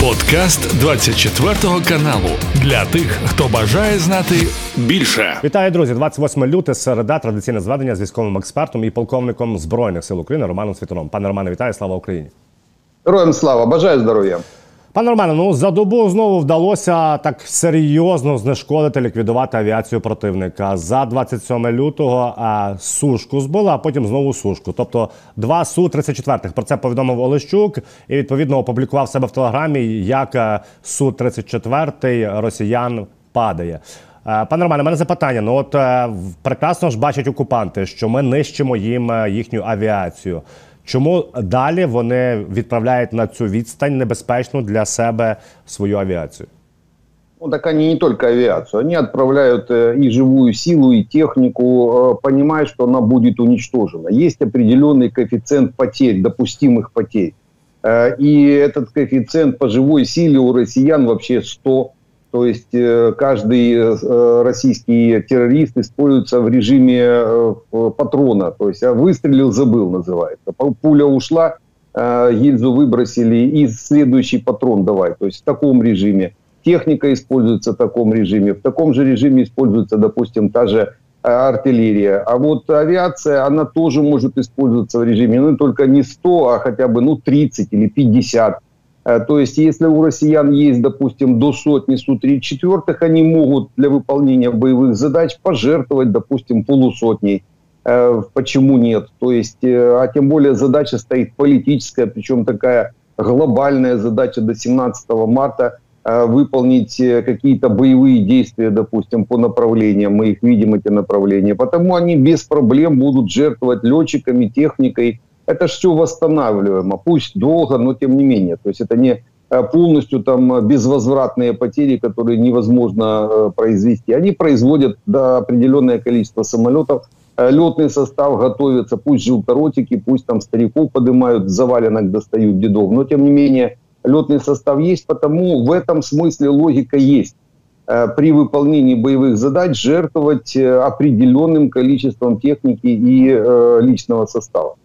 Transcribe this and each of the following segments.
Подкаст 24 каналу для тих, хто бажає знати більше. Вітаю, друзі! 28 люте, середа, традиційне зведення з військовим експертом і полковником збройних сил України Романом Світуном. Пане Романе, вітаю! Слава Україні! Героям слава! Бажаю здоров'я! Пане Романе, ну за добу знову вдалося так серйозно знешкодити, ліквідувати авіацію противника. За 27 лютого а, сушку збили, а потім знову сушку. Тобто два су 34 Про це повідомив Олещук і відповідно опублікував себе в телеграмі, як су 34 росіян падає. Е, пане Романе, мене запитання. Ну от е, прекрасно ж бачать окупанти, що ми нищимо їм е, їхню авіацію. Чому далі вони відправляють на цю відстань небезпечну для себе свою авіацію? Ну, так они не только авиацию, они отправляют э, и живую силу, и технику, э, понимая, что она будет уничтожена. Есть определенный коэффициент потерь, допустимых потерь. Э, и этот коэффициент по живой силе у россиян вообще 100 то есть э, каждый э, российский террорист используется в режиме э, патрона. То есть выстрелил, забыл, называется. Пуля ушла, гильзу выбросили и следующий патрон давай. То есть в таком режиме. Техника используется в таком режиме. В таком же режиме используется, допустим, та же артиллерия. А вот авиация, она тоже может использоваться в режиме, ну, только не 100, а хотя бы, ну, 30 или 50 Э, то есть, если у россиян есть, допустим, до сотни Су-34, они могут для выполнения боевых задач пожертвовать, допустим, полусотней. Э, почему нет? То есть, э, а тем более задача стоит политическая, причем такая глобальная задача до 17 марта выполнить какие-то боевые действия, допустим, по направлениям. Мы их видим, эти направления. Потому они без проблем будут жертвовать летчиками, техникой, это все восстанавливаемо, пусть долго, но тем не менее. То есть это не э, полностью там безвозвратные потери, которые невозможно э, произвести. Они производят до определенное количество самолетов, э, летный состав готовится, пусть желторотики, пусть там стариков поднимают, заваленок достают дедов, но тем не менее летный состав есть, потому в этом смысле логика есть при выполнении боевых задач жертвовать определенным количеством техники и личного состава.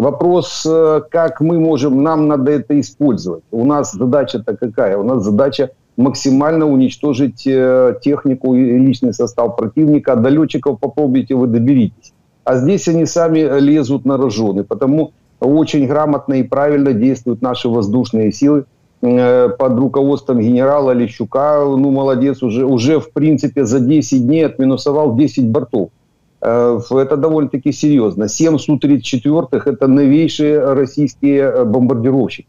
Вопрос, э, как мы можем, нам надо это использовать. У нас задача-то какая? У нас задача максимально уничтожить э, технику и личный состав противника. До летчиков попробуйте, вы доберитесь. А здесь они сами лезут на рожоны. Потому очень грамотно и правильно действуют наши воздушные силы э, под руководством генерала Лещука. Ну, молодец, уже, уже в принципе за 10 дней отминусовал 10 бортов. Э, это довольно-таки серьезно. 7 Су-34 – это новейшие российские э, бомбардировщики.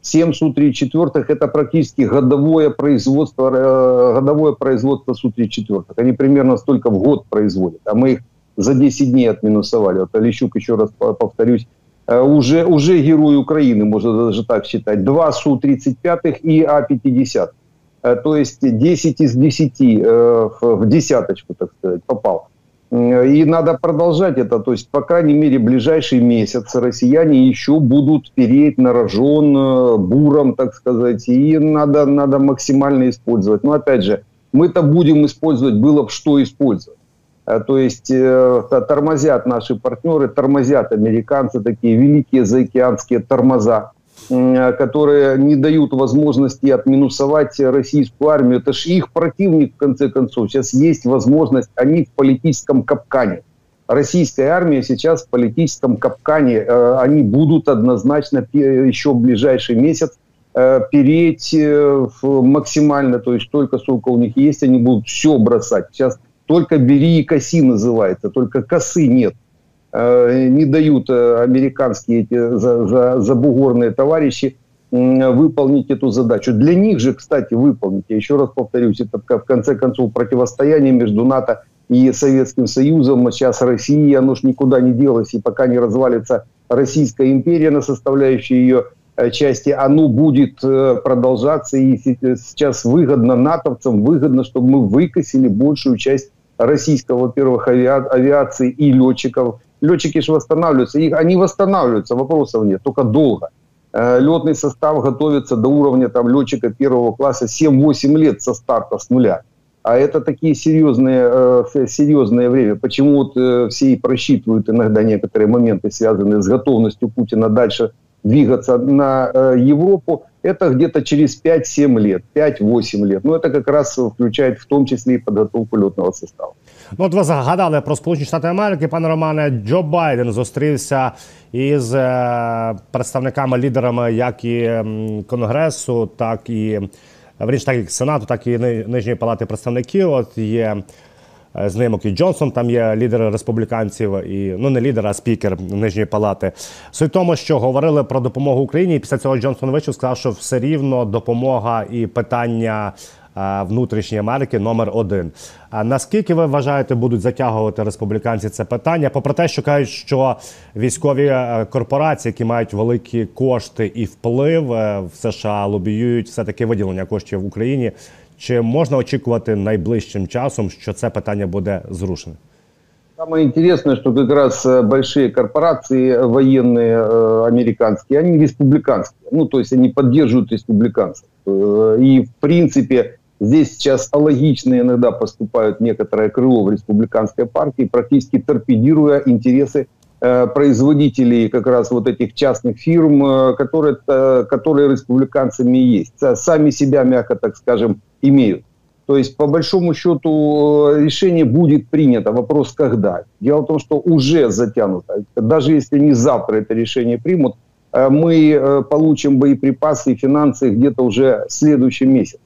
7 Су-34 – это практически годовое производство, э, годовое производство Су-34. Они примерно столько в год производят, а мы их за 10 дней отминусовали. Вот Олещук, еще раз повторюсь, уже, уже герой Украины, можно даже так считать. Два Су-35 и А-50. То есть 10 из 10 в десяточку, так сказать, попал. И надо продолжать это. То есть, по крайней мере, ближайший месяц россияне еще будут переть на рожон э, буром, так сказать. И надо, надо максимально использовать. Но опять же, мы-то будем использовать, было бы что использовать. Э, то есть э, тормозят наши партнеры, тормозят американцы, такие великие заокеанские тормоза. Э, которые не дают возможности отминусовать российскую армию. Это же их противник, в конце концов. Сейчас есть возможность, они в политическом капкане. Российская армия сейчас в политическом капкане. Э, они будут однозначно еще в ближайший месяц э, переть максимально, то есть только сколько у них есть, они будут все бросать. Сейчас только бери и коси называется, только косы нет. Э, не дают э, американские эти забугорные товарищи выполнить эту задачу. Для них же, кстати, выполнить, я еще раз повторюсь, это в конце концов противостояние между НАТО и Советским Союзом, сейчас Россия, оно ж никуда не делось, и пока не развалится Российская империя на составляющие ее э, части, оно будет продолжаться, и сейчас выгодно натовцам, выгодно, чтобы мы выкосили большую часть российского, во-первых, авиации и летчиков, летчики же восстанавливаются, их, они восстанавливаются, вопросов нет, только долго. Э, летный состав готовится до уровня там, летчика первого класса 7-8 лет со старта, с нуля. А это такие серьезные, э, серьезное время. Почему вот э, все и просчитывают иногда некоторые моменты, связанные с готовностью Путина дальше двигаться на Европу. это где-то через 5-7 лет, 5-8 лет. Ну, это как раз включает в том числе и подготовку летного состава. Ну, от ви згадали про Сполучені Штати Америки, пане Романе. Джо Байден зустрівся із е, представниками лідерами як і Конгресу, так і вріч, так і Сенату, так і Нижньої палати представників. От є е, з ним Окі Джонсон, там є лідер республіканців, і ну не лідер, а спікер Нижньої палати. Суть тому, що говорили про допомогу Україні. і Після цього Джонсон вийшов, сказав, що все рівно допомога і питання внутрішньої Америки номер один. А наскільки ви вважаєте, будуть затягувати республіканці це питання? Попри те, що кажуть, що військові е, корпорації, які мають великі кошти і вплив е, в США, лобіюють все таки виділення коштів в Україні. Чи можна очікувати найближчим часом, що це питання буде зрушене? Самое интересное, что как раз э, большие корпорации военные э, американские, они республиканские. Ну, то есть они поддерживают республиканцев. Э, и, в принципе, Здесь сейчас алогично иногда поступают некоторое крыло в республиканской партии, практически торпедируя интересы э, производителей как раз вот этих частных фирм, э, которые, э, которые республиканцами есть. Сами себя, мягко так скажем, имеют. То есть, по большому счету, решение будет принято. Вопрос, когда. Дело в том, что уже затянуто. Даже если не завтра это решение примут, мы получим боеприпасы и финансы где-то уже в следующем месяце.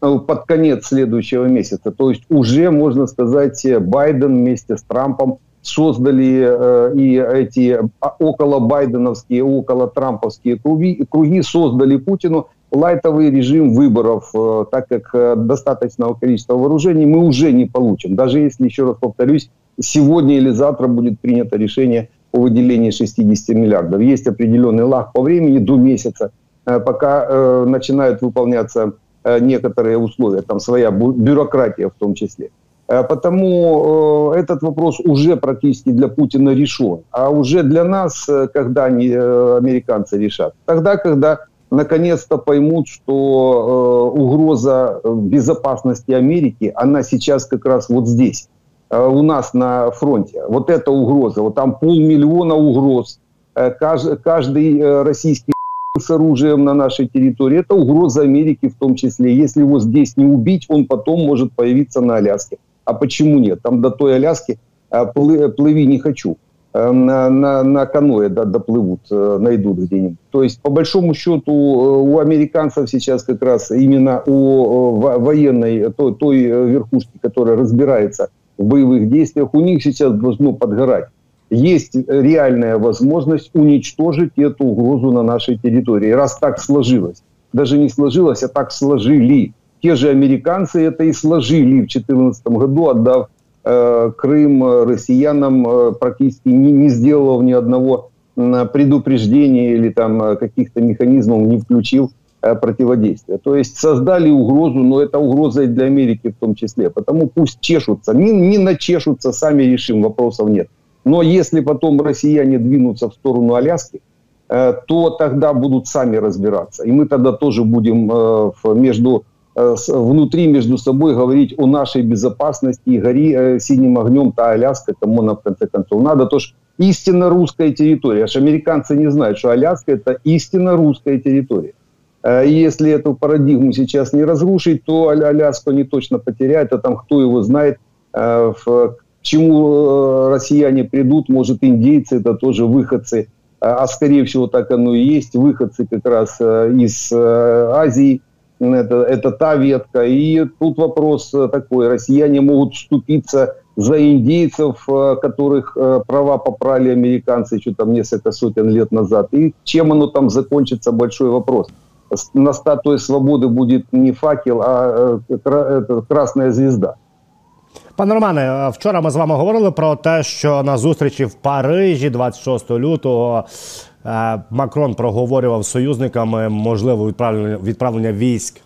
Э, под конец следующего месяца. То есть уже, можно сказать, Байден вместе с Трампом создали э, и эти а, около байденовские, около трамповские круги, круги создали Путину лайтовый режим выборов, э, так как э, достаточного количества вооружений мы уже не получим. Даже если, еще раз повторюсь, сегодня или завтра будет принято решение о выделении 60 миллиардов. Есть определенный лаг по времени до месяца, э, пока э, начинают выполняться некоторые условия, там своя бюрократия в том числе. Э, потому э, этот вопрос уже практически для Путина решен. А уже для нас, когда они, американцы решат? Тогда, когда наконец-то поймут, что угроза безопасности Америки, она сейчас как раз вот здесь, у нас на фронте. Вот эта угроза, вот там полмиллиона угроз. Каждый российский с оружием на нашей территории. Это угроза Америки в том числе. Если его здесь не убить, он потом может появиться на Аляске. А почему нет? Там до той Аляски а, плыви не хочу. А, на, на, на каное да, доплывут, э, найдут где-нибудь. То есть, по большому счету, э, у американцев сейчас как раз именно у военной, той, той верхушки, которая разбирается в боевых действиях, у них сейчас должно подгорать есть реальная возможность уничтожить эту угрозу на нашей территории. Раз так сложилось. Даже не сложилось, а так сложили. Те же американцы это и сложили в 2014 году, отдав э, Крым россиянам, э, практически не, не сделав ни одного э, предупреждения или там э, каких-то механизмов, не включил э, противодействия. То есть создали угрозу, но это угроза и для Америки в том числе. Потому пусть чешутся. Не, не начешутся, сами решим, вопросов нет. Но если потом россияне двинутся в сторону Аляски, э, то тогда будут сами разбираться. И мы тогда тоже будем э, между, э, внутри между собой говорить о нашей безопасности и гори синим огнем та Аляска, кому на в конце концов надо. тоже истинно русская территория. Аж американцы не знают, что Аляска это истинно русская территория. И если эту парадигму сейчас не разрушить, то Аляску они точно потеряют, а там кто его знает, чему э, россияне придут, может, индейцы, это тоже выходцы, а, а скорее всего так оно и есть, выходцы как раз э, из э, Азии, это, это та ветка. И тут вопрос такой, россияне могут вступиться за индейцев, которых права попрали американцы еще там несколько сотен лет назад. И чем оно там закончится, большой вопрос. На статуе свободы будет не факел, а красная звезда. Пане Романе, вчора ми з вами говорили про те, що на зустрічі в Парижі, 26 лютого, е, Макрон проговорював з союзниками можливе відправлення відправлення військ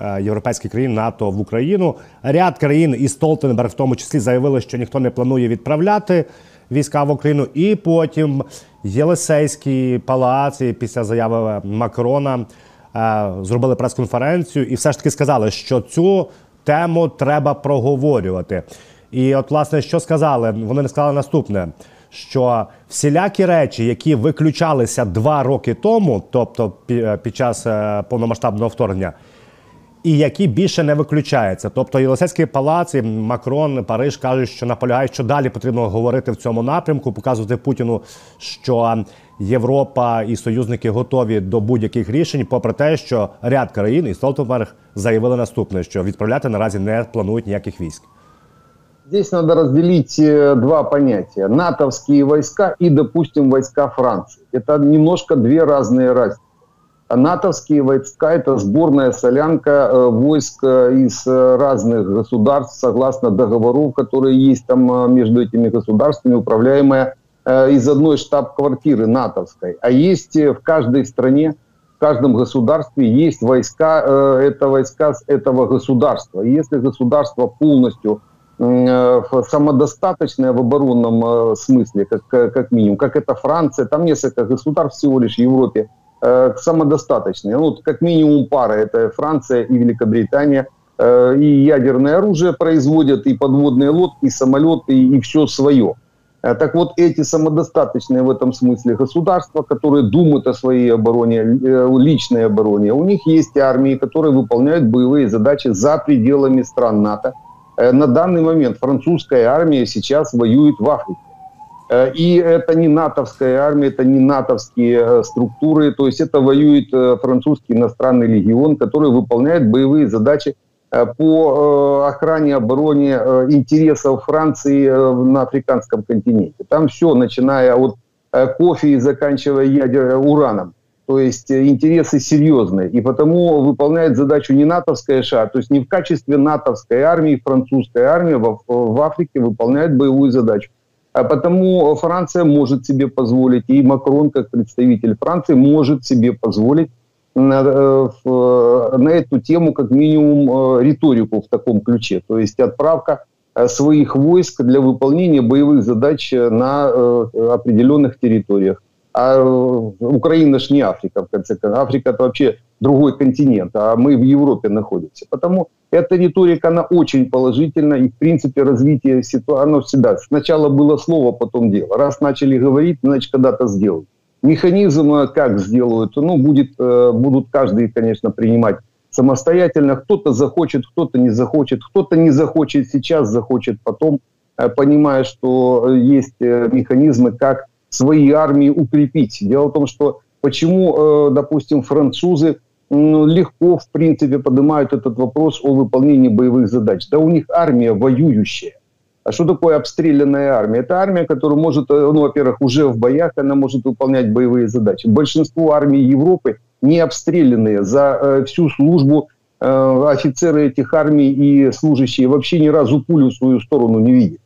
е, європейських країн НАТО в Україну. Ряд країн і Столтенберг, в тому числі, заявили, що ніхто не планує відправляти війська в Україну. І потім Єлисейський палац після заяви Макрона е, зробили прес-конференцію і все ж таки сказали, що цю тему треба проговорювати. І от, власне, що сказали? Вони не сказали наступне: що всілякі речі, які виключалися два роки тому, тобто під час повномасштабного вторгнення і які більше не виключаються. Тобто Єлисейський палац, і Макрон, Париж кажуть, що наполягають, що далі потрібно говорити в цьому напрямку, показувати Путіну, що Європа і союзники готові до будь-яких рішень, попри те, що ряд країн і Столтенберг заявили наступне, що відправляти наразі не планують ніяких військ. Здесь надо разделить э, два понятия. НАТОвские войска и, допустим, войска Франции. Это немножко две разные разницы. Натовские войска – это сборная солянка э, войск э, из э, разных государств, согласно договору, которые есть там между этими государствами, управляемая из одной штаб-квартиры натовской. А есть в каждой стране, в каждом государстве есть войска, это войска этого государства. И если государство полностью самодостаточное в оборонном смысле, как, как минимум, как это Франция, там несколько государств всего лишь в Европе, самодостаточные. Ну, как минимум пара, это Франция и Великобритания. Э, и ядерное оружие производят, и подводные лодки, и самолеты, и, и все свое. Э, так вот, эти самодостаточные в этом смысле государства, которые думают о своей обороне, э, личной обороне, у них есть армии, которые выполняют боевые задачи за пределами стран НАТО. Э, на данный момент французская армия сейчас воюет в Африке. Э, и это не натовская армия, это не натовские э, структуры, то есть это воюет э, французский иностранный легион, который выполняет боевые задачи по охране, обороне интересов Франции на африканском континенте. Там все, начиная от кофе и заканчивая ядер, ураном. То есть интересы серьезные. И потому выполняет задачу не натовская ША, то есть не в качестве натовской армии, французская армия в, в Африке выполняет боевую задачу. А потому Франция может себе позволить, и Макрон, как представитель Франции, может себе позволить на, э, на эту тему как минимум э, риторику в таком ключе. То есть отправка э, своих войск для выполнения боевых задач на определенных территориях. А Украина же не Африка, в конце концов. Африка это вообще другой континент, а мы в Европе находимся. Потому эта риторика, она очень положительна, и в принципе развитие ситуации, оно всегда. Сначала было слово, потом дело. Раз начали говорить, значит когда-то сделают. Механизм э, как сделают, ну, будет, э, будут каждый, конечно, принимать самостоятельно. Кто-то захочет, кто-то не захочет, кто-то не захочет сейчас, захочет потом, э, понимая, что есть механизмы, как свои армии укрепить. Дело в том, что почему, допустим, французы легко, в принципе, поднимают этот вопрос о выполнении боевых задач. Да у них армия воюющая. А что такое обстрелянная армия? Это армия, которая может, э, ну, во-первых, уже в боях, она может выполнять боевые задачи. Большинство армий Европы не обстрелянные за э, всю службу э, офицеры этих армий и служащие вообще ни разу пулю в свою сторону не видят.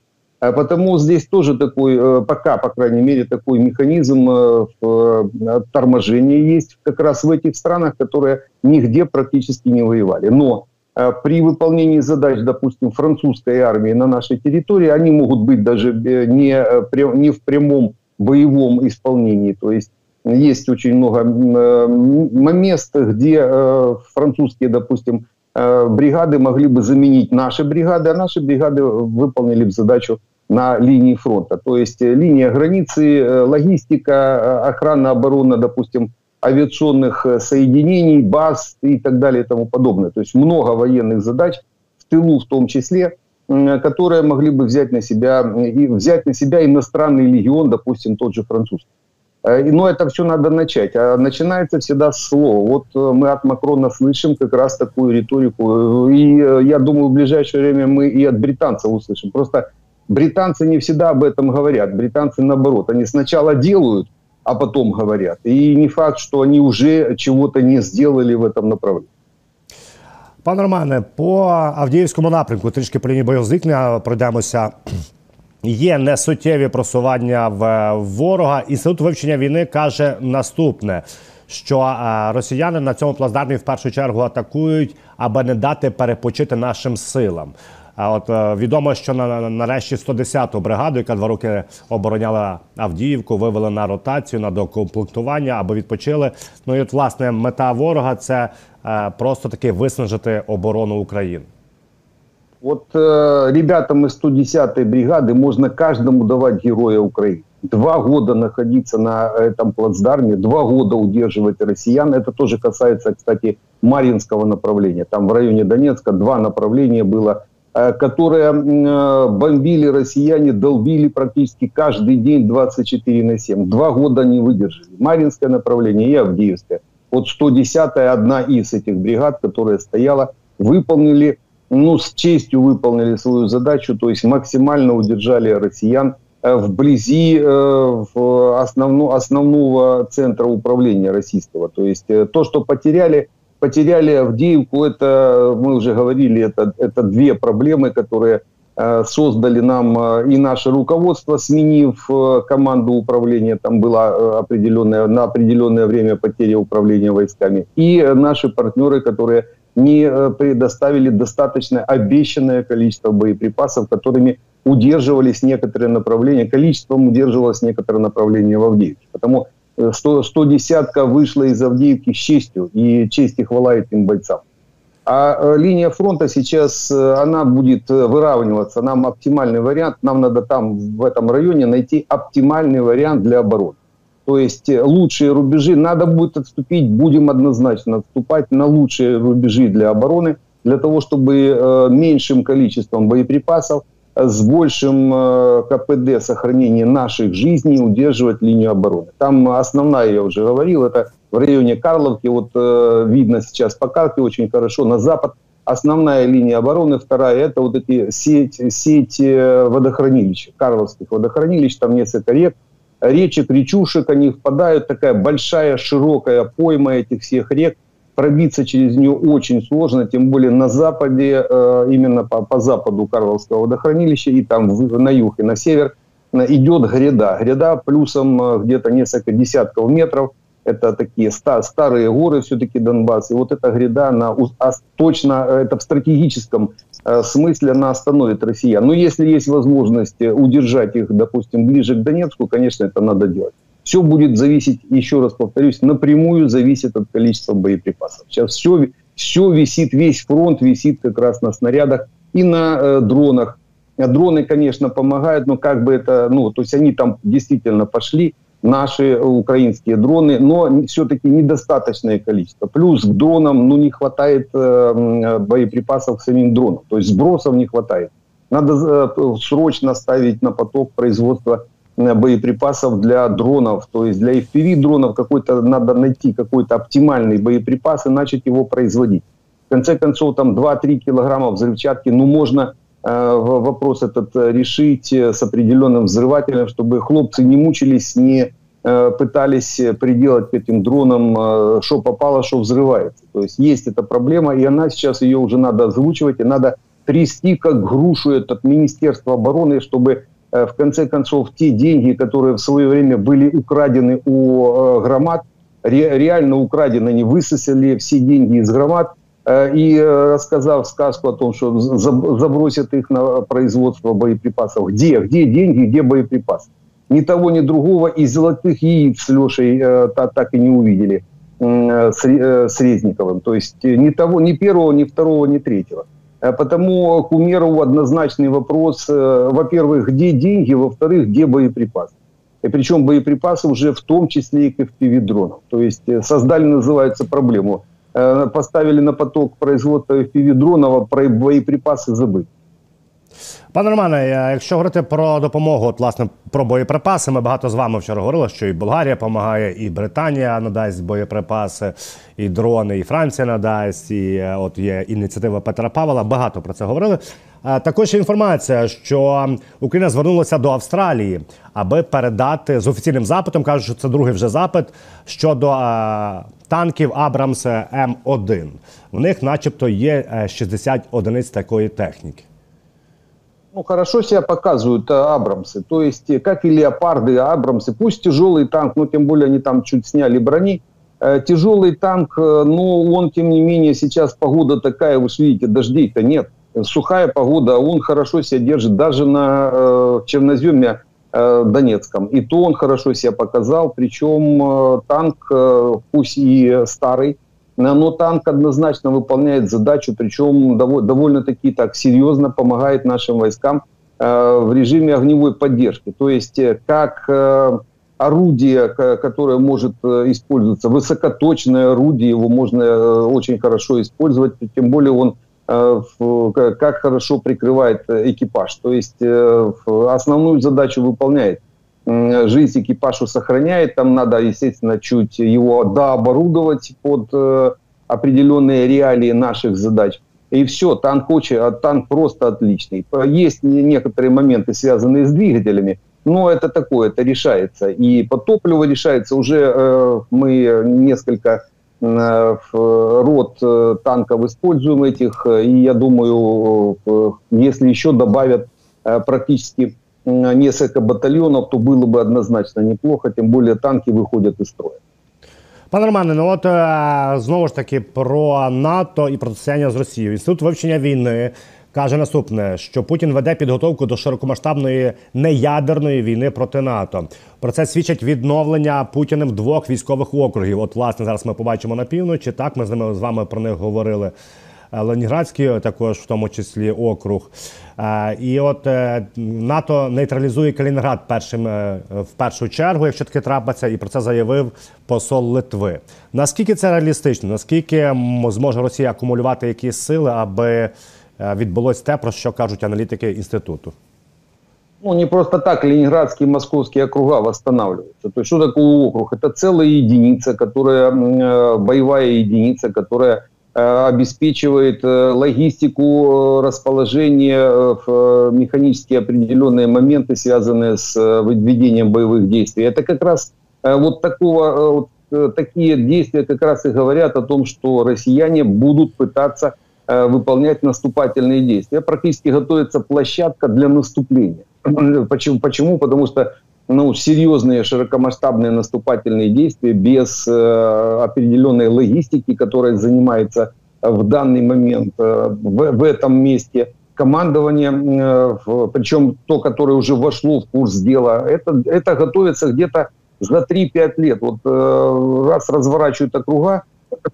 А потому здесь тоже такой, э, пока, по крайней мере, такой механизм э, э, торможения есть как раз в этих странах, которые нигде практически не воевали. Но при выполнении задач, допустим, французской армии на нашей территории, они могут быть даже не, не в прямом боевом исполнении. То есть есть очень много мест, где французские, допустим, бригады могли бы заменить наши бригады, а наши бригады выполнили бы задачу на линии фронта. То есть э, линия границы, э, логистика, э, охрана, оборона, допустим, авиационных соединений, баз и так далее и тому подобное. То есть много военных задач, в тылу в том числе, которые могли бы взять на себя, и взять на себя иностранный легион, допустим, тот же французский. Но это все надо начать. А начинается всегда с слова. Вот мы от Макрона слышим как раз такую риторику. И я думаю, в ближайшее время мы и от британцев услышим. Просто Британцы не всегда об этом говорят. Британцы наоборот. Они сначала делают, а потом говорят. И не факт, что они уже чего-то не сделали в этом направлении. Пане Романе, по Авдіївському напрямку трішки при боєзикнення пройдемося. Є несуттєві просування в ворога. Інститут вивчення війни каже наступне: що росіяни на цьому плацдармі в першу чергу атакують, аби не дати перепочити нашим силам. А от е, відомо, що на нарешті 110-ту бригаду, яка два роки обороняла Авдіївку, вивели на ротацію на докомплектування аби відпочили. Ну і от власне мета ворога це е, просто таки виснажити оборону України. Вот э, ребятам из 110-й бригады можно каждому давать героя Украины. два года находиться на этом плацдарме, два года удерживать россиян. Это тоже касается, кстати, Маринского направления. Там в районе Донецка два направления было, э, которые э, бомбили россияне, долбили практически каждый день 24 на 7. Два года не выдержали. Маринское направление и Авдеевское. Вот 110-я одна из этих бригад, которая стояла, выполнили ну, с честью выполнили свою задачу, то есть максимально удержали россиян э, вблизи э, в основно, основного центра управления российского. То есть э, то, что потеряли, потеряли Авдеевку, это, мы уже говорили, это, это две проблемы, которые создали нам и наше руководство, сменив команду управления, там была определенная, на определенное время потеря управления войсками, и наши партнеры, которые не э, предоставили достаточно обещанное количество боеприпасов, которыми удерживались некоторые направления, количеством удерживалось некоторые направления в Авдеевке. Потому 100, э, 110 вышла из Авдеевки с честью, и честь и хвала этим бойцам. А э, линия фронта сейчас, она будет выравниваться. Нам оптимальный вариант, нам надо там, в этом районе, найти оптимальный вариант для обороны. То есть э, лучшие рубежи, надо будет отступить, будем однозначно отступать на лучшие рубежи для обороны, для того, чтобы э, меньшим количеством боеприпасов, э, с большим КПД сохранения наших жизней удерживать линию обороны. Там основная, я уже говорил, это в районе Карловки, вот видно сейчас по карте очень хорошо, на запад основная линия обороны, вторая это вот эти сеть, сеть водохранилищ, Карловских водохранилищ, там несколько рек, речек, речушек, они впадают, такая большая, широкая пойма этих всех рек, пробиться через нее очень сложно, тем более на западе, э, именно по, по западу Карловского водохранилища, и там на юг и на север идет гряда. Гряда плюсом э, где-то несколько десятков метров, это такие старые горы все-таки Донбасс, и вот эта гряда, она точно, э, это в стратегическом смысле она остановит россиян. Но если есть возможность удержать их, допустим, ближе к Донецку, конечно, это надо делать. Все будет зависеть, еще раз повторюсь, напрямую зависит от количества боеприпасов. Сейчас все, все висит, весь фронт висит как раз на снарядах и на э, дронах. Дроны, конечно, помогают, но как бы это, ну, то есть они там действительно пошли, наши украинские дроны, но все-таки недостаточное количество. Плюс к дронам ну, не хватает э, боеприпасов к самим дронам, то есть сбросов не хватает. Надо э, срочно ставить на поток производства э, боеприпасов для дронов, то есть для FPV дронов какой-то надо найти какой-то оптимальный боеприпас и начать его производить. В конце концов, там 2-3 килограмма взрывчатки, ну, можно Э, вопрос этот э, решить э, с определенным взрывателем, чтобы хлопцы не мучились, не пытались приделать к этим дронам, что попало, что взрывается. То есть есть эта проблема, и она сейчас ее уже надо озвучивать, и надо трясти как грушу этот Министерство обороны, чтобы в конце концов те деньги, которые в свое время были украдены у громад, реально украдены, они высосали все деньги из громад, Э, и э, рассказав сказку о том, что забросят их на производство боеприпасов. Где? Где деньги, где боеприпасы? Ни того, ни другого из золотых яиц с Лешей э, так и не увидели с Резниковым. То есть ни того, ни первого, ни второго, ни третьего. Потому к Умерову однозначный вопрос, во-первых, где деньги, во-вторых, где боеприпасы. И причем боеприпасы уже в том числе и к FPV-дронам. То есть создали, называется, проблему – Э, поставили на поток производства FPV-дронів, а про боєприпаси забити. Пане Романе, якщо говорити про допомогу, от, власне, про боєприпаси, ми багато з вами вчора говорили, що і Болгарія допомагає, і Британія надасть боєприпаси, і дрони, і Франція надасть. І е, от є ініціатива Петра Павла. Багато про це говорили. Також інформація, що Україна звернулася до Австралії, аби передати з офіційним запитом. кажуть, що це другий вже запит щодо танків Абрамс М1. У них, начебто, є 60 одиниць такої техніки. Ну, хорошо себя показывают Абрамсы. То есть, как и леопарды, Абрамсы. Пусть тяжелый танк, но тем более они там чуть сняли брони. Тяжелый танк, но он, тем не менее, сейчас погода такая, вы видите, дождей-то нет. Сухая погода, он хорошо себя держит даже на э, черноземе э, Донецком. И то он хорошо себя показал. Причем э, танк, э, пусть и старый, но танк однозначно выполняет задачу, причем довольно-таки так серьезно помогает нашим войскам в режиме огневой поддержки. То есть как орудие, которое может использоваться, высокоточное орудие, его можно очень хорошо использовать, тем более он как хорошо прикрывает экипаж. То есть основную задачу выполняет жизнь экипажу сохраняет. Там надо, естественно, чуть его дооборудовать под э, определенные реалии наших задач. И все, танк, очень, а танк просто отличный. Есть некоторые моменты, связанные с двигателями, но это такое, это решается. И по топливу решается. Уже э, мы несколько э, рот э, танков используем этих. И я думаю, э, если еще добавят э, практически несколько батальонов, то было бы однозначно неплохо, тим більше танки виходять із строю. Пане Романе, ну от е, знову ж таки про НАТО і протистояння з Росією. Інститут вивчення війни каже наступне: що Путін веде підготовку до широкомасштабної неядерної війни проти НАТО. Про це свідчить відновлення Путіним двох військових округів. От, власне, зараз ми побачимо на півночі. Так, ми з ними з вами про них говорили. Е, Ленінградський, також в тому числі округ. Е, і от е, НАТО нейтралізує Калінінград першим в першу чергу, якщо таке трапиться, і про це заявив посол Литви. Наскільки це реалістично? Наскільки зможе Росія акумулювати якісь сили, аби відбулось те, про що кажуть аналітики інституту? Ну, не просто так Ленинградские и московские округа восстанавливаются. То есть, что такое округ? Это целая единица, которая, боевая единица, которая Э, обеспечивает э, логистику, э, расположение, механические определенные моменты, связанные с введением боевых действий. Это как раз вот такого, вот такие действия как раз и говорят о том, что россияне будут пытаться выполнять наступательные действия. Практически готовится площадка для наступления. Почему? Почему? Потому что ну, серьезные широкомасштабные наступательные действия без э, определенной логистики, которая занимается в данный момент э, в, в этом месте. Командование, э, в, причем то, которое уже вошло в курс дела, это, это готовится где-то за 3-5 лет. Вот э, раз разворачивают округа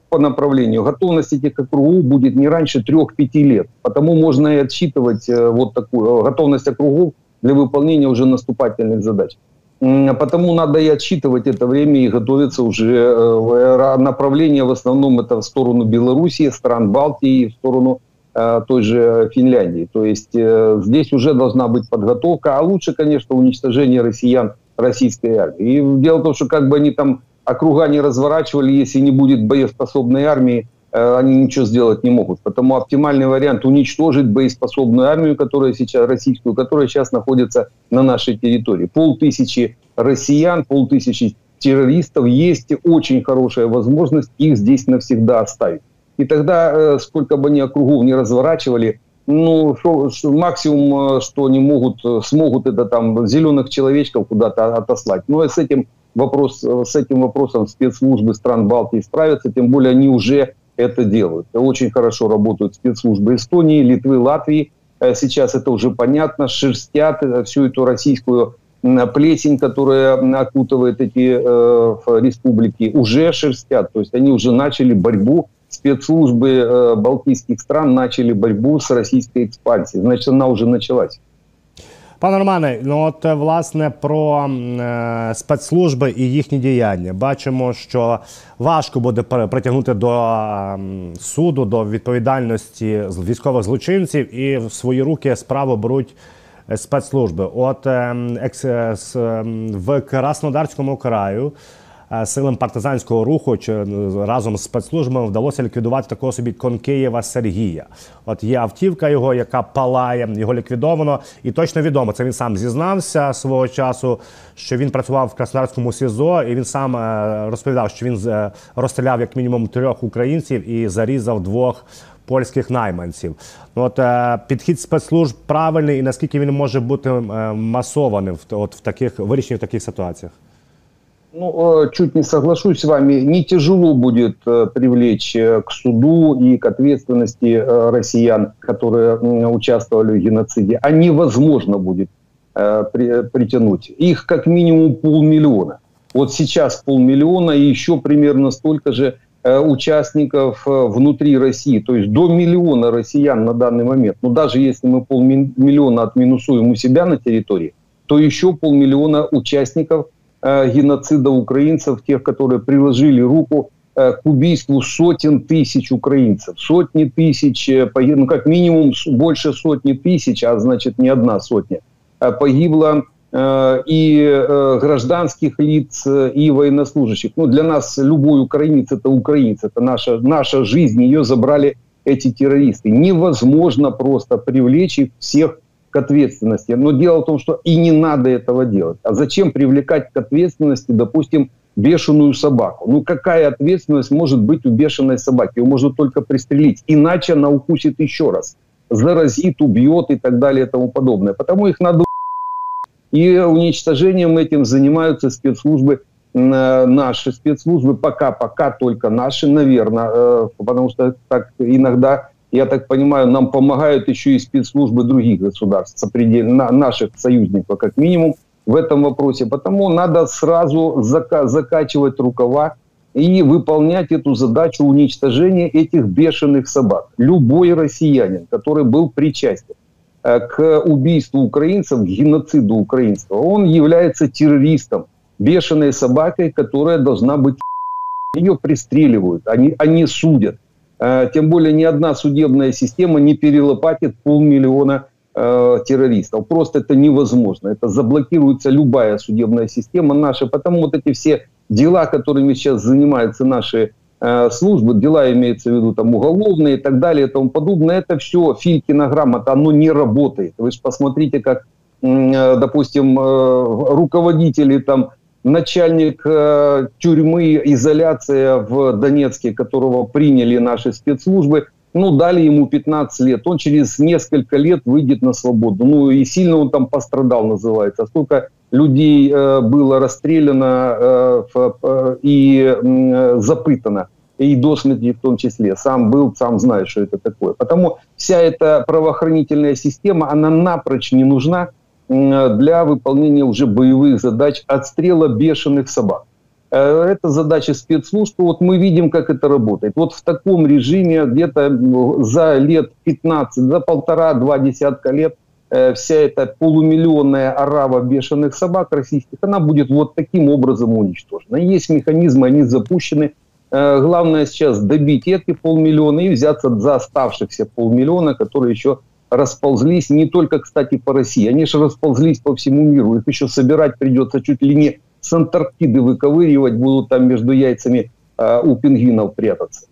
по направлению, готовность этих округов будет не раньше 3-5 лет. Потому можно и отсчитывать э, вот такую готовность округов для выполнения уже наступательных задач. Потому надо и отсчитывать это время и готовиться уже э, направление в основном это в сторону Белоруссии, стран Балтии, в сторону э, той же Финляндии. То есть э, здесь уже должна быть подготовка, а лучше, конечно, уничтожение россиян российской армии. И дело в том, что как бы они там округа не разворачивали, если не будет боеспособной армии, они ничего сделать не могут. Потому оптимальный вариант уничтожить боеспособную армию, которая сейчас российскую, которая сейчас находится на нашей территории. Полтысячи россиян, полтысячи террористов есть очень хорошая возможность их здесь навсегда оставить. И тогда, э, сколько бы они округов не разворачивали, ну, шо, шо, максимум, э, что они могут, смогут, это там зеленых человечков куда-то отослать. Но с этим, вопрос, с этим вопросом спецслужбы стран Балтии справятся, тем более они уже это делают. Очень хорошо работают спецслужбы Эстонии, Литвы, Латвии. Э, сейчас это уже понятно, шерстят э, всю эту российскую плесень, которая окутывает эти э, республики, уже шерстят. То есть они уже начали борьбу, спецслужбы э, балтийских стран начали борьбу с российской экспансией. Значит, она уже началась. Пане Романе, ну от власне про е, спецслужби і їхні діяння бачимо, що важко буде притягнути до е, суду, до відповідальності військових злочинців, і в свої руки справу беруть спецслужби. От е, екс, е, в Краснодарському краю. Е, силам партизанського руху чи е, разом з спецслужбами вдалося ліквідувати такого собі Конкеєва Сергія. От є автівка його, яка палає, його ліквідовано, і точно відомо. Це він сам зізнався свого часу, що він працював в Краснодарському СІЗО, і він сам е, розповідав, що він розстріляв як мінімум трьох українців і зарізав двох. Польських найманців, от підхід спецслужб правильний, і наскільки він може бути масованим в от в таких вирішенні в таких ситуаціях. Ну, э, чуть не соглашусь с вами, не тяжело будет э, привлечь э, к суду и к ответственности россиян, которые участвовали в геноциде, а невозможно будет притянуть. Их как минимум полмиллиона. Вот сейчас полмиллиона и еще примерно столько же участников внутри России, то есть до миллиона россиян на данный момент. Но даже если мы полмиллиона отминусуем у себя на территории, то еще полмиллиона участников геноцида украинцев, тех, которые приложили руку к убийству сотен тысяч украинцев. Сотни тысяч, ну как минимум больше сотни тысяч, а значит не одна сотня, погибло Э, и э, гражданских лиц, и военнослужащих. Ну, для нас любой украинец – это украинец, это наша, наша жизнь, ее забрали эти террористы. Невозможно просто привлечь их всех к ответственности. Но дело в том, что и не надо этого делать. А зачем привлекать к ответственности, допустим, бешеную собаку? Ну, какая ответственность может быть у бешеной собаки? Ее можно только пристрелить. Иначе она укусит еще раз. Заразит, убьет и так далее и тому подобное. Потому их надо и уничтожением этим занимаются спецслужбы, наши спецслужбы, пока-пока только наши, наверное, э, потому что так иногда, я так понимаю, нам помогают еще и спецслужбы других государств, наших союзников, как минимум, в этом вопросе. Потому надо сразу зака закачивать рукава и выполнять эту задачу уничтожения этих бешеных собак. Любой россиянин, который был причастен Э, к убийству украинцев, к геноциду украинства. Он является террористом, бешеной собакой, которая должна быть... Ее пристреливают, они, они судят. Э, тем более ни одна судебная система не перелопатит полмиллиона э, террористов. Просто это невозможно. Это заблокируется любая судебная система наша. Потому вот эти все дела, которыми сейчас занимаются наши Э, службы, дела имеется в виду там уголовные и так далее и тому подобное, это все Филькина грамота, оно не работает. Вы же посмотрите, как, допустим, руководители там, начальник тюрьмы, изоляция в Донецке, которого приняли наши спецслужбы, ну, дали ему 15 лет, он через несколько лет выйдет на свободу. Ну, и сильно он там пострадал, называется. Сколько людей э, было расстреляно э, э, и э, запытано, и до смерти в том числе. Сам был, сам знает, что это такое. Потому вся эта правоохранительная система, она напрочь не нужна э, для выполнения уже боевых задач отстрела бешеных собак. Э, это задача спецслужб. Вот мы видим, как это работает. Вот в таком режиме где-то за лет 15, за полтора-два десятка лет э, вся эта полумиллионная орава бешеных собак российских, она будет вот таким образом уничтожена. Есть механизмы, они запущены. Э, главное сейчас добить эти полмиллиона и взяться за оставшихся полмиллиона, которые еще расползлись не только, кстати, по России, они же расползлись по всему миру. Их еще собирать придется чуть ли не с Антарктиды выковыривать, будут там между яйцами э, у пінгвінів прятаться.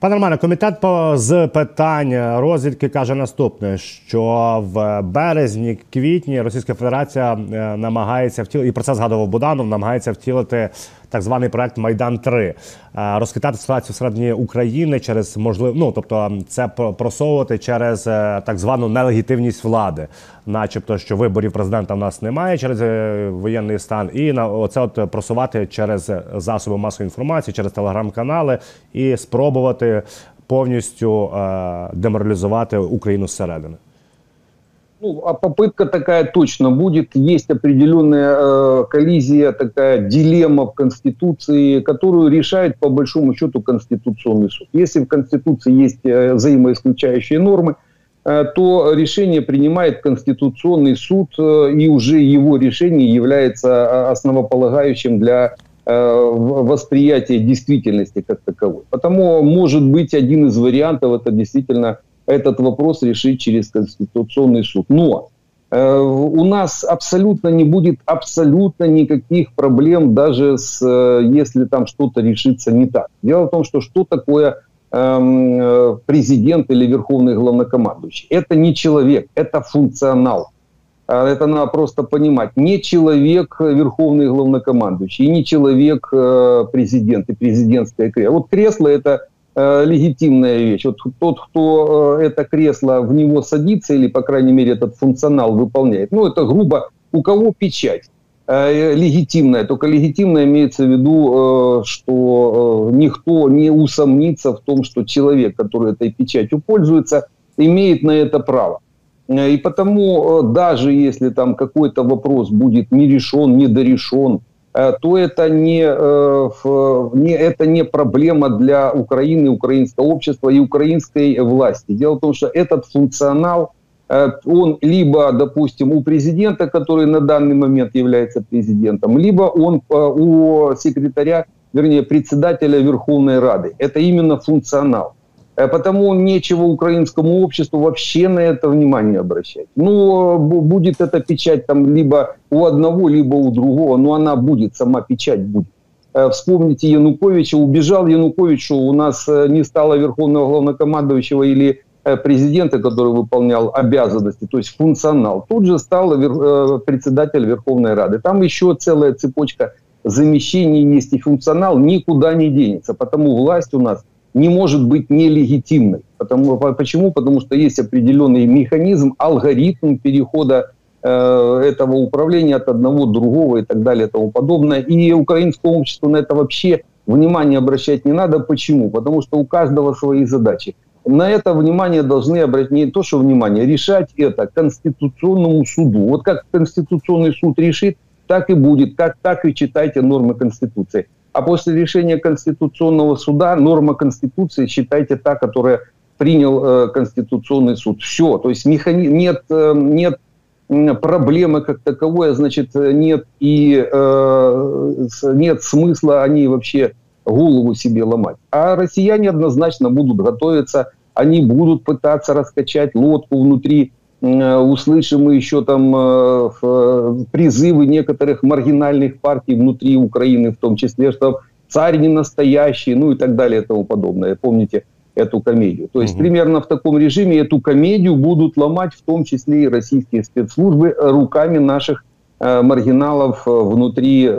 Пане Романе, комітет з питань розвідки каже наступне: що в березні, квітні Російська Федерація е, намагається втілити, і про це згадував Буданов, намагається втілити так званий проект Майдан 3 е, розхитати ситуацію всередині України через можливо, ну тобто це просовувати через е, так звану нелегітимність влади, начебто, що виборів президента в нас немає через е, воєнний стан, і на оце от просувати через засоби масової інформації, через телеграм-канали і спробувати повністю деморалізувати Україну зсередини. Ну, а попытка такая точно будет. Есть определенная э, коллизия, такая дилемма в Конституции, которую решает по большому счету Конституционный суд. Если в Конституции есть э, взаимоисключающие нормы, э, то решение принимает Конституционный суд, э, и уже его решение является э, основополагающим для э, восприятия действительности как таковой. Потому, может быть, один из вариантов это действительно этот вопрос решить через Конституционный суд. Но э, у нас абсолютно не будет абсолютно никаких проблем, даже с, э, если там что-то решится не так. Дело в том, что что такое эм, э, президент или верховный главнокомандующий? Это не человек, это функционал. А это надо просто понимать. Не человек верховный главнокомандующий, и не человек э, президент и президентское кресло. Вот кресло это Э, легитимная вещь. Вот тот, кто э, это кресло в него садится или, по крайней мере, этот функционал выполняет, ну, это грубо, у кого печать э, легитимная, только легитимная имеется в виду, что никто не усомнится в том, что человек, который этой печатью пользуется, имеет на это право. И потому даже если там какой-то вопрос будет не решен, не дорешен, то это не, не, это не проблема для Украины, украинского общества и украинской власти. Дело в том, что этот функционал, он либо, допустим, у президента, который на данный момент является президентом, либо он у секретаря, вернее, председателя Верховной Рады. Это именно функционал. Э, потому нечего украинскому обществу вообще на это внимание обращать. Ну, будет эта печать там либо у одного, либо у другого, но она будет, сама печать будет. Э, вспомните Януковича, убежал Янукович, что у нас э, не стало верховного главнокомандующего или президента, который выполнял обязанности, то есть функционал. Тут же стал председатель Верховной Рады. Там еще целая цепочка замещений есть и функционал никуда не денется. Потому власть у нас не может быть нелегитимной. Потому, почему? Потому что есть определенный механизм, алгоритм перехода э, этого управления от одного другого и так далее и тому подобное. И украинскому обществу на это вообще внимание обращать не надо. Почему? Потому что у каждого свои задачи. На это внимание должны обратить не то, что внимание, решать это Конституционному суду. Вот как Конституционный суд решит, так и будет, так, так и читайте нормы Конституции. А после решения Конституционного суда норма Конституции, считайте та, которая принял э, Конституционный суд. Все, то есть механи... нет, э, нет проблемы как таковой, а значит нет и э, нет смысла они вообще голову себе ломать. А россияне однозначно будут готовиться, они будут пытаться раскачать лодку внутри Э, услышим мы еще там э, э, призывы некоторых маргинальных партий внутри Украины, в том числе, что царь не настоящий, ну и так далее и тому подобное. Помните эту комедию. То есть угу. примерно в таком режиме эту комедию будут ломать в том числе и российские спецслужбы руками наших маргиналов внутри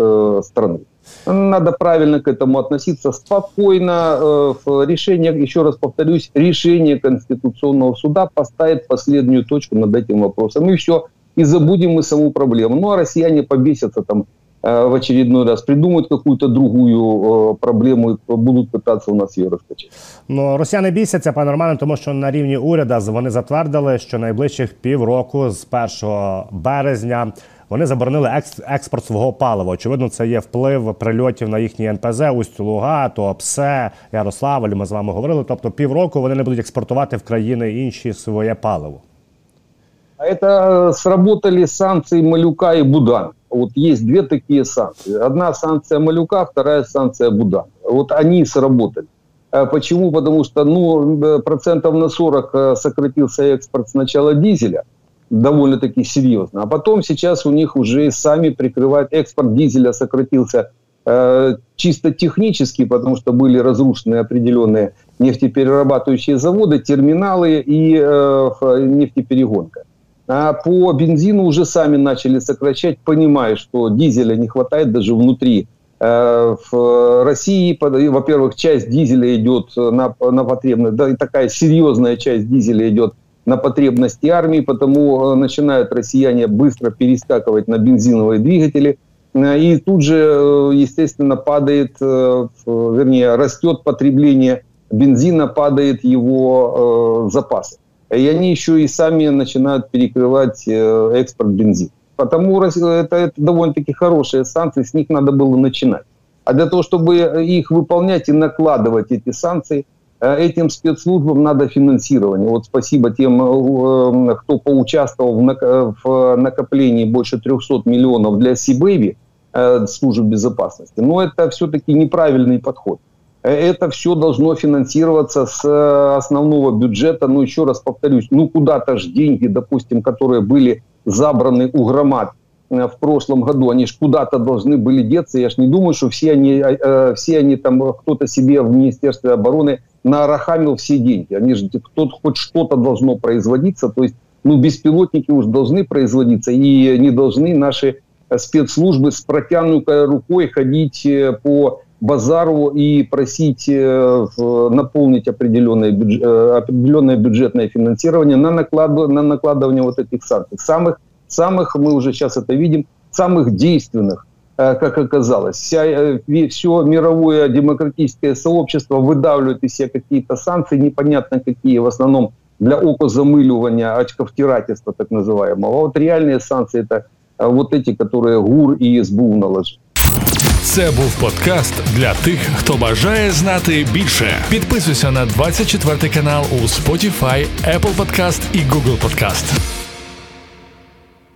страны. Надо правильно к этому относиться, спокойно. Э, решение, еще раз повторюсь, решение Конституционного суда поставит последнюю точку над этим вопросом. И все, и забудем мы саму проблему. Ну, а россияне побесятся там э, в очередной раз, придумают какую-то другую э, проблему і будуть питатися у нас її розкачати. Ну росіяни бісяться пане Романе, тому що на рівні уряду вони затвердили, що найближчих півроку з 1 березня вони заборонили експорт свого палива. Очевидно, це є вплив прильотів на їхні НПЗ, Усть-Луга, Туапсе, Ярославль. Ми з вами говорили. Тобто півроку вони не будуть експортувати в країни інші своє паливо. А Это сработали санкции Малюка и Будана. Вот есть две такие санкции. Одна санкция Малюка, вторая санкция Будана. Вот они сработали. Почему? Потому что ну, процентов на 40 сократился экспорт сначала дизеля, довольно-таки серьезно. А потом сейчас у них уже сами прикрывают, экспорт дизеля сократился э, чисто технически, потому что были разрушены определенные нефтеперерабатывающие заводы, терминалы и э, нефтеперегонка. А по бензину уже сами начали сокращать, понимая, что дизеля не хватает даже внутри э, в России, во-первых, часть дизеля идет на, на потребность, да, и такая серьезная часть дизеля идет на потребности армии, потому э, начинают россияне быстро перескакивать на бензиновые двигатели. Э, и тут же, э, естественно, падает, вернее, растет потребление бензина, падает его запасы. И они еще и сами начинают перекрывать экспорт бензина. Потому это, это довольно-таки хорошие санкции, с них надо было начинать. А для того, чтобы их выполнять и накладывать эти санкции, этим спецслужбам надо финансирование. Вот спасибо тем, э, кто поучаствовал в накоплении больше 300 миллионов для Сибэви, э, служб безопасности. Но это все-таки неправильный подход. Это все должно финансироваться с основного бюджета. Ну, еще раз повторюсь, ну, куда-то же деньги, допустим, которые были забраны у громад в прошлом году, они же куда-то должны были деться. Я же не думаю, что все они, все они там, кто-то себе в Министерстве обороны нарахамил все деньги. Они же кто-то хоть что-то должно производиться, то есть ну, беспилотники уже должны производиться, и не должны наши э, спецслужбы с протянутой рукой ходить э, по базару и просить э, наполнить определенное, бюджет, определенное бюджетное финансирование на, наклад, на накладывание вот этих санкций. Самых, самых, мы уже сейчас это видим, самых действенных как оказалось. Вся, э, все мировое демократическое сообщество выдавливает из себя какие-то санкции, непонятно какие, в основном для окозамыливания, очковтирательства так называемого. А вот реальные санкции это э, вот эти, которые ГУР и СБУ наложили. Це був подкаст для тих, хто бажає знати більше. Підписуйся на 24 канал у Spotify, Apple Podcast і Google Podcast.